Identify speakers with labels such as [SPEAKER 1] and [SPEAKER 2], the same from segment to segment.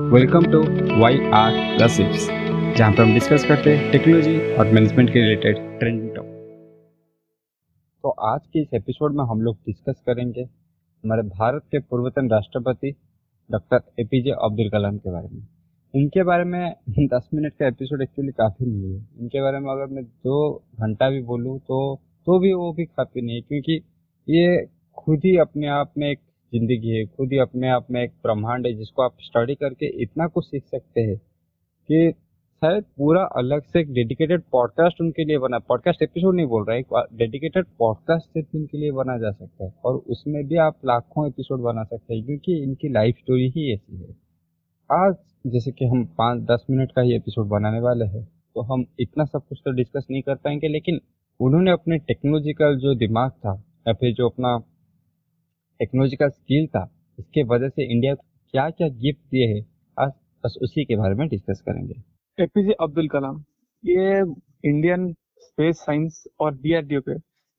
[SPEAKER 1] Welcome to Y R gossips जहाँ पर हम डिस्कस करते हैं टेक्नोलॉजी और मैनेजमेंट के रिलेटेड ट्रेंडिंग टॉपिक तो आज के इस एपिसोड में हम लोग डिस्कस करेंगे हमारे भारत के पूर्वतन राष्ट्रपति doctor A P J Abdul Kalam के बारे में। इनके बारे में दस मिनट का एपिसोड एक्चुअली काफ़ी नहीं है। इनके बारे में अगर मैं दो घंटा भी बोलूँ तो तो भी वो भी काफ़ी नहीं है, क्योंकि ये खुद ही अपने आप में एक ज़िंदगी है, खुद ही अपने आप में एक ब्रह्मांड है, जिसको आप स्टडी करके इतना कुछ सीख सकते हैं कि शायद पूरा अलग से एक डेडिकेटेड पॉडकास्ट उनके लिए बना पॉडकास्ट एपिसोड नहीं बोल रहा है डेडिकेटेड पॉडकास्ट सिर्फ़ इनके लिए बना जा सकता है और उसमें भी आप लाखों एपिसोड बना सकते हैं, क्योंकि इनकी लाइफ स्टोरी ही ऐसी है। आज जैसे कि हम पाँच, दस मिनट का ही एपिसोड बनाने वाले हैं तो हम इतना सब कुछ तो डिस्कस नहीं कर पाएँगे, लेकिन उन्होंने अपने टेक्नोलॉजिकल जो दिमाग था, या फिर जो अपना टेक्नोलॉजी का स्किल था, इसके वजह से इंडिया को क्या क्या गिफ्ट दिए हैं, आज बस उसी के बारे में डिस्कस करेंगे।
[SPEAKER 2] एपीजे अब्दुल कलाम, ये इंडियन स्पेस साइंस और डीआरडीओ के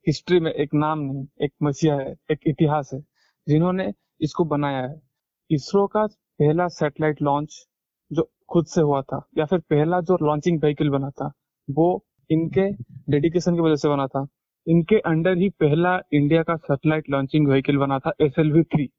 [SPEAKER 2] हिस्ट्री में एक नाम नहीं, एक मसीहा है, एक इतिहास है, जिन्होंने इसको बनाया है। इसरो का पहला सैटेलाइट लॉन्च जो खुद से हुआ था, या फिर पहला जो लॉन्चिंग व्हीकल बना था, वो इनके डेडिकेशन की वजह से बना था। इनके अंडर ही पहला इंडिया का सैटेलाइट लॉन्चिंग व्हीकल बना था एस एल थ्री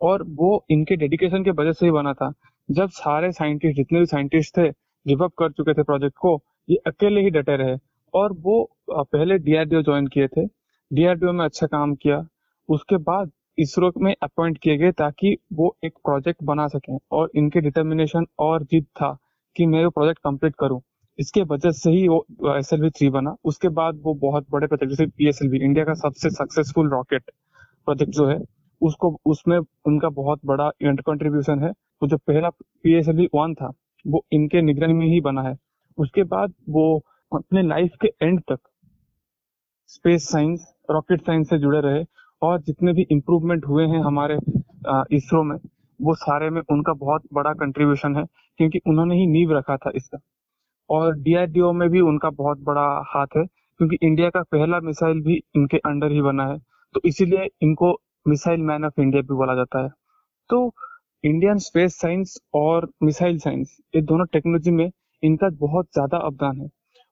[SPEAKER 2] और वो इनके डेडिकेशन के वजह से ही बना था। जब सारे साइंटिस्ट जितने भी साइंटिस्ट थे गिव अप कर चुके थे प्रोजेक्ट को, ये अकेले ही डटे रहे। और वो पहले डीआरडीओ ज्वाइन किए थे। डीआरडीओ में अच्छा काम किया। उसके बाद इसरो में अपॉइंट किए गए ताकि वो एक प्रोजेक्ट बना सकें और इनके डिटर्मिनेशन और जिद था कि मैं वो प्रोजेक्ट कंप्लीट करूँ। इसके वजह से ही वो एस एल थ्री बना। उसके बाद वो बहुत बड़े प्रोजेक्ट जैसे P S L V India का सबसे सक्सेसफुल रॉकेट प्रोजेक्ट जो है, उसको, उसमें उनका बहुत बड़ा कंट्रीब्यूशन है। वो जो पहला P S L V one था, वो इनके निगरानी में ही बना है। उसके बाद वो अपने लाइफ के एंड तक स्पेस साइंस रॉकेट साइंस से जुड़े रहे और जितने भी इम्प्रूवमेंट हुए हैं हमारे इसरो में, वो सारे में उनका बहुत बड़ा कंट्रीब्यूशन है, क्योंकि उन्होंने ही नींव रखा था इसका। और डीआरडीओ में भी उनका बहुत बड़ा हाथ है, क्योंकि इंडिया का पहला मिसाइल भी इनके अंडर ही बना है। तो इसीलिए इनको मिसाइल मैन ऑफ़ इंडिया भी बोला जाता है। तो इंडियन स्पेस साइंस और मिसाइल साइंस ये दोनों टेक्नोलॉजी में इनका बहुत ज़्यादा अवदान है।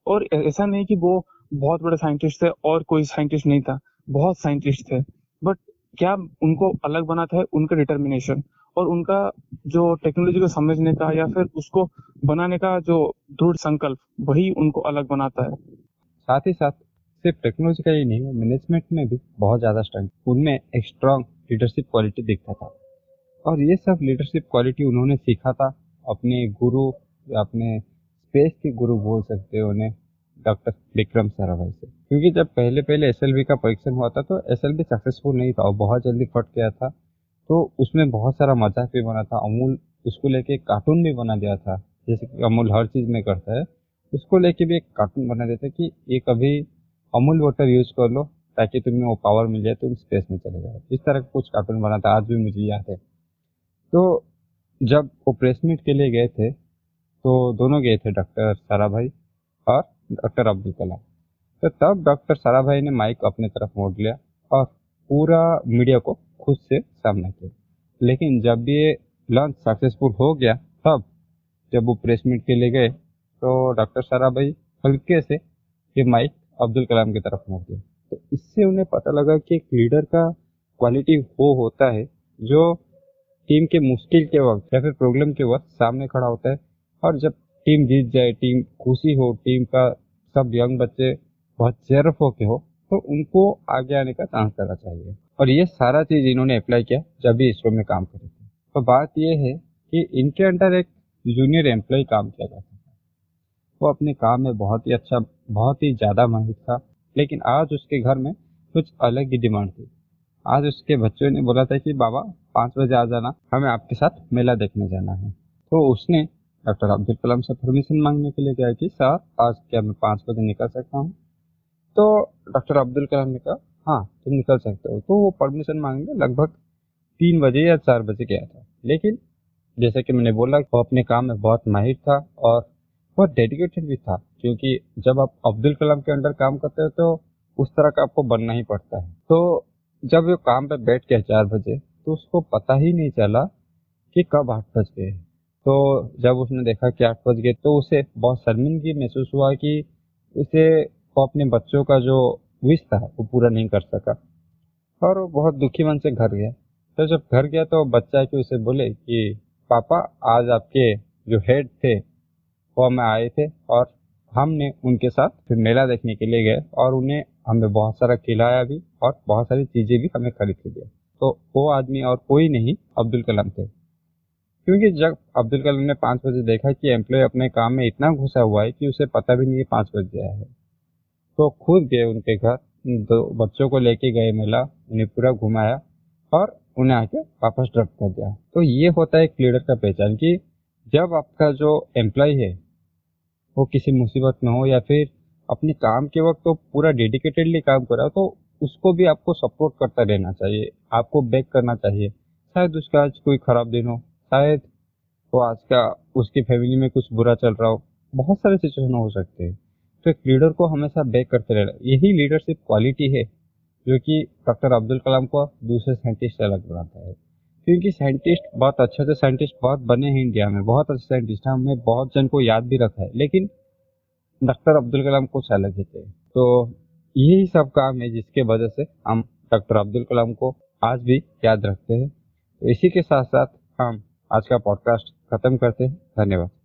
[SPEAKER 2] और ऐसा नहीं कि वो बहुत बड़े साइंटिस्ट थे और कोई साइंटिस्ट नहीं था, बहुत साइंटिस्ट थे। बट क्या उनको अलग बनाता है? उनका डिटर्मिनेशन और उनका जो टेक्नोलॉजी को समझने का या फिर उसको बनाने का जो दृढ़ संकल्प, वही उनको अलग बनाता है।
[SPEAKER 1] साथ ही साथ, सिर्फ़ टेक्नोलॉजी का ही नहीं मैनेजमेंट में भी बहुत ज़्यादा स्ट्रेंथ उनमें एक स्ट्रॉन्ग लीडरशिप क्वालिटी दिखता था। और ये सब लीडरशिप क्वालिटी उन्होंने सीखा था, अपने गुरु, अपने स्पेस के गुरु बोल सकते हो उन्हें डॉक्टर विक्रम साराभाई से। क्योंकि जब पहले पहले एस का परीक्षण हुआ था तो एस सक्सेसफुल नहीं था और बहुत जल्दी फट गया था। तो उसमें बहुत सारा मज़ाक भी बना था। अमूल उसको लेके कार्टून भी बना दिया था, जैसे कि अमूल हर चीज़ में करता है। उसको लेके भी एक कार्टून बना देता कि ये कभी अमूल वाटर यूज़ कर लो ताकि तुम्हें वो पावर मिल जाए, तुम स्पेस में चले जाओ। इस तरह का कुछ कार्टून बना था, आज भी मुझे याद है। तो जब वो प्रेस मीट के लिए गए थे तो दोनों गए थे डॉक्टर सारा भाई और डॉक्टर अब्दुल कलाम। तो तब डॉक्टर सारा भाई ने माइक अपने तरफ़ मोड़ लिया और पूरा मीडिया को खुद से सामना किया। लेकिन जब ये लॉन्च सक्सेसफुल हो गया, तब जब वो प्रेस मीट के लिए गए तो डॉक्टर सारा भाई हल्के से ये माइक अब्दुल कलाम की तरफ़ मोड़ दिया। तो इससे उन्हें पता लगा कि एक लीडर का क्वालिटी वो होता है जो टीम के मुश्किल के वक्त या फिर प्रॉब्लम के वक्त सामने खड़ा होता है। और जब टीम जीत जाए, टीम खुशी हो, टीम का सब यंग बच्चे बहुत चेयर होके हो तो उनको आगे आने का चांस देना चाहिए। और ये सारा चीज़ इन्होंने अप्लाई किया जब भी इसरो में काम करे थे तो बात यह है कि इनके अंडर एक जूनियर एम्प्लॉय काम किया जाता था। वो अपने काम में बहुत ही अच्छा बहुत ही ज़्यादा माहिर था, लेकिन आज उसके घर में कुछ अलग ही डिमांड थी। आज उसके बच्चों ने बोला था कि, बाबा, पाँच बजे आ जाना, हमें आपके साथ मेला देखने जाना है। तो उसने, डॉक्टर अब्दुल कलाम से परमिशन मांगने के लिए गया कि, सर, आज क्या मैं पाँच बजे निकल सकता हूँ? तो डॉक्टर अब्दुल कलाम ने कहा हाँ तुम निकल सकते हो। तो वो परमिशन मांगने लगभग तीन बजे या चार बजे गया था। लेकिन जैसा कि मैंने बोला, वो अपने काम में बहुत माहिर था और बहुत डेडिकेटेड भी था, क्योंकि जब आप अब्दुल कलाम के अंडर काम करते हो तो उस तरह का आपको बनना ही पड़ता है। तो जब वो काम पे बैठ गया चार बजे तो उसको पता ही नहीं चला कि कब आठ बज गए तो जब उसने देखा कि आठ बज गए तो उसे बहुत शर्मिंदगी महसूस हुआ कि उसे वो अपने बच्चों का जो विश था, वो पूरा नहीं कर सका। और वो बहुत दुखी मन से घर गया। तो जब घर गया तो बच्चा के उसे बोले कि, पापा, आज आपके जो हेड थे, वो हमें आए थे और हमने उनके साथ फिर मेला देखने के लिए गए और उन्हें हमें बहुत सारा खिलाया भी और बहुत सारी चीज़ें भी हमें खरीद के दिया। तो वो आदमी और कोई नहीं, अब्दुल कलाम थे। क्योंकि जब अब्दुल कलाम ने पाँच बजे देखा कि एम्प्लॉय अपने काम में इतना घुसा हुआ है कि उसे पता भी नहीं है पाँच बज गया है। तो खुद गए उनके घर दो बच्चों को लेके गए मेला, उन्हें पूरा घुमाया और उन्हें आके वापस ड्रॉप कर दिया। तो ये होता है एक लीडर का पहचान कि जब आपका जो एम्प्लॉय है, वो किसी मुसीबत में हो या फिर अपने काम के वक्त तो पूरा डेडिकेटेडली काम कर रहा हो तो उसको भी आपको सपोर्ट करता रहना चाहिए, आपको बैक करना चाहिए। शायद उसका आज कोई खराब दिन हो, शायद वो आज का उसकी फैमिली में कुछ बुरा चल रहा हो, बहुत सारे सिचुएशन हो सकते हैं। तो एक लीडर को हमेशा बैक करते रहना। यही लीडरशिप क्वालिटी है, जो कि डॉक्टर अब्दुल कलाम को दूसरे साइंटिस्ट से अलग बनाता है। क्योंकि साइंटिस्ट बहुत अच्छे अच्छे साइंटिस्ट बहुत बने हैं इंडिया में, बहुत अच्छे साइंटिस्ट हैं, हमने बहुत जन को याद भी रखा है, लेकिन डॉक्टर अब्दुल कलाम कुछ अलग ही थे। तो यही सब काम है जिसके वजह से हम डॉक्टर अब्दुल कलाम को आज भी याद रखते हैं। तो इसी के साथ साथ हम आज का पॉडकास्ट खत्म करते हैं। धन्यवाद।